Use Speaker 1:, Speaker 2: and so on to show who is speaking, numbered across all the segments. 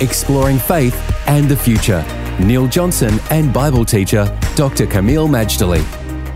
Speaker 1: exploring faith and the future. Neil Johnson and Bible teacher Dr. Camille Majdali.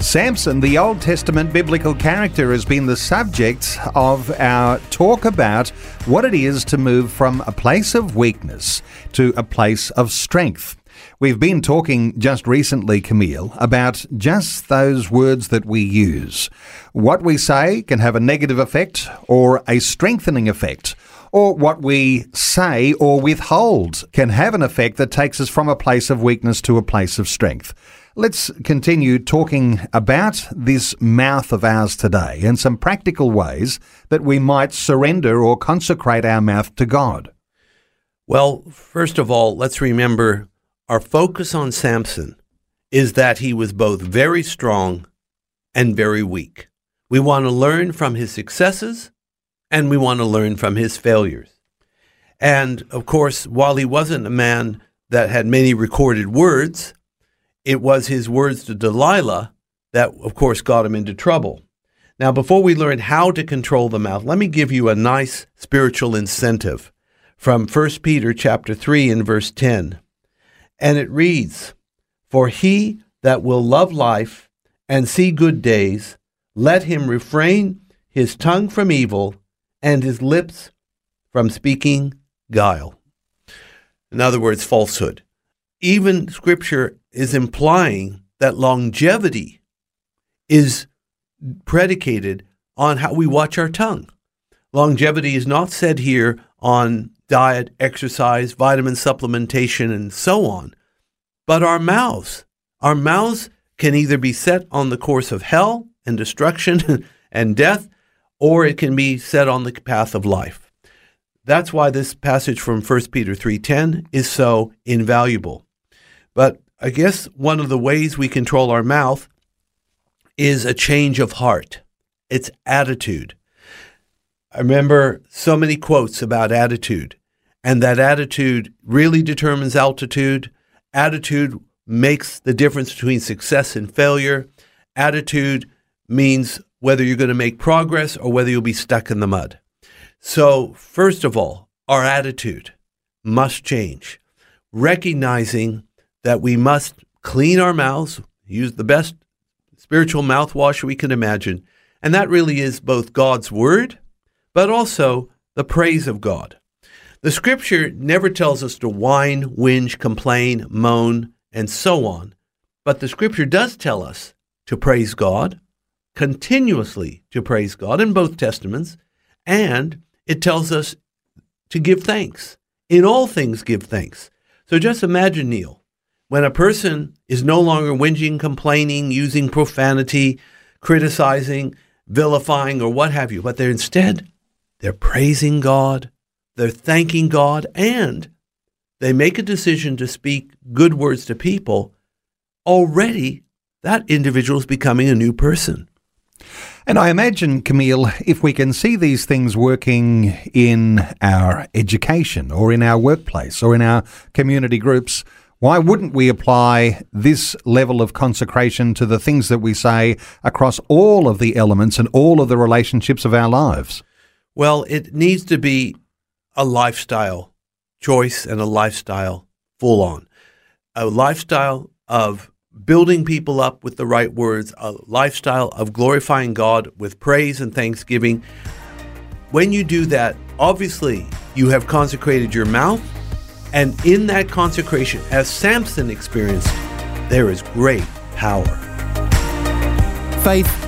Speaker 2: Samson, the Old Testament biblical character, has been the subject of our talk about what it is to move from a place of weakness to a place of strength. We've been talking just recently, Camille, about just those words that we use. What we say can have a negative effect or a strengthening effect or what we say or withhold can have an effect that takes us from a place of weakness to a place of strength. Let's continue talking about this mouth of ours today and some practical ways that we might surrender or consecrate our mouth to God.
Speaker 3: Well, first of all, let's remember our focus on Samson is that he was both very strong and very weak. We want to learn from his successes and we want to learn from his failures. And of course, while he wasn't a man that had many recorded words, it was his words to Delilah that, of course, got him into trouble. Now, before we learn how to control the mouth, let me give you a nice spiritual incentive from 1 Peter chapter 3 and verse 10. And it reads, For he that will love life and see good days, let him refrain his tongue from evil and his lips from speaking guile. In other words, falsehood. Even scripture is implying that longevity is predicated on how we watch our tongue. Longevity is not said here on diet, exercise, vitamin supplementation, and so on, but our mouths. Our mouths can either be set on the course of hell and destruction and death, or it can be set on the path of life. That's why this passage from 1 Peter 3:10 is so invaluable. But I guess one of the ways we control our mouth is a change of heart. It's attitude. I remember so many quotes about attitude, and that attitude really determines altitude. Attitude makes the difference between success and failure. Attitude means whether you're going to make progress or whether you'll be stuck in the mud. So, first of all, our attitude must change, recognizing that we must clean our mouths, use the best spiritual mouthwash we can imagine. And that really is both God's word, but also the praise of God. The scripture never tells us to whine, whinge, complain, moan, and so on. But the scripture does tell us to praise God, continuously to praise God in both testaments, and it tells us to give thanks. In all things, give thanks. So just imagine, Neil, when a person is no longer whinging, complaining, using profanity, criticizing, vilifying, or what have you, but they're instead, they're praising God, they're thanking God, and they make a decision to speak good words to people, already that individual is becoming a new person.
Speaker 2: And I imagine, Camille, if we can see these things working in our education or in our workplace or in our community groups, why wouldn't we apply this level of consecration to the things that we say across all of the elements and all of the relationships of our lives?
Speaker 3: Well, it needs to be a lifestyle choice and a lifestyle full on. A lifestyle of building people up with the right words, a lifestyle of glorifying God with praise and thanksgiving. When you do that, obviously you have consecrated your mouth, and in that consecration, as Samson experienced, there is great power.
Speaker 1: Faith